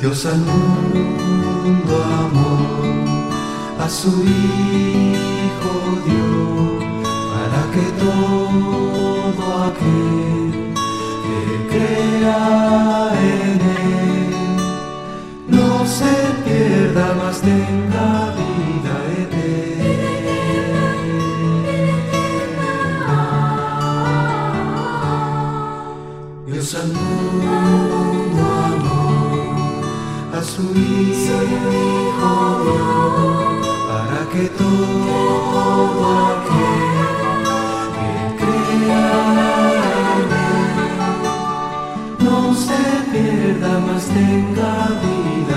Dios al mundo amó, a su Hijo dio, para que todo Sí, el Hijo de Dios, para que todo aquel que crea en él no se pierda, más tenga vida.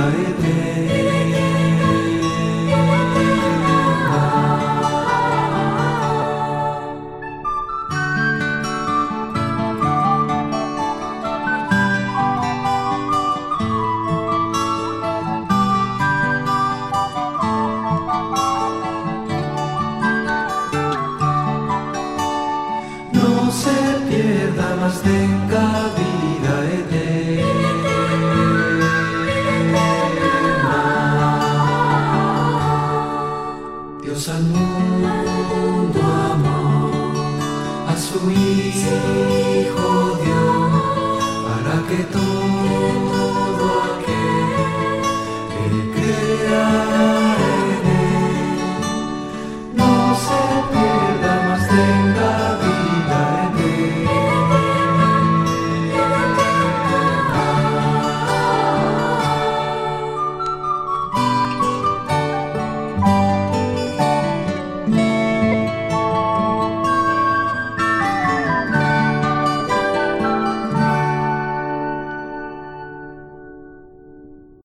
almas tenga vida eterna. Dios al mundo amó, a su Hijo dio, para que todos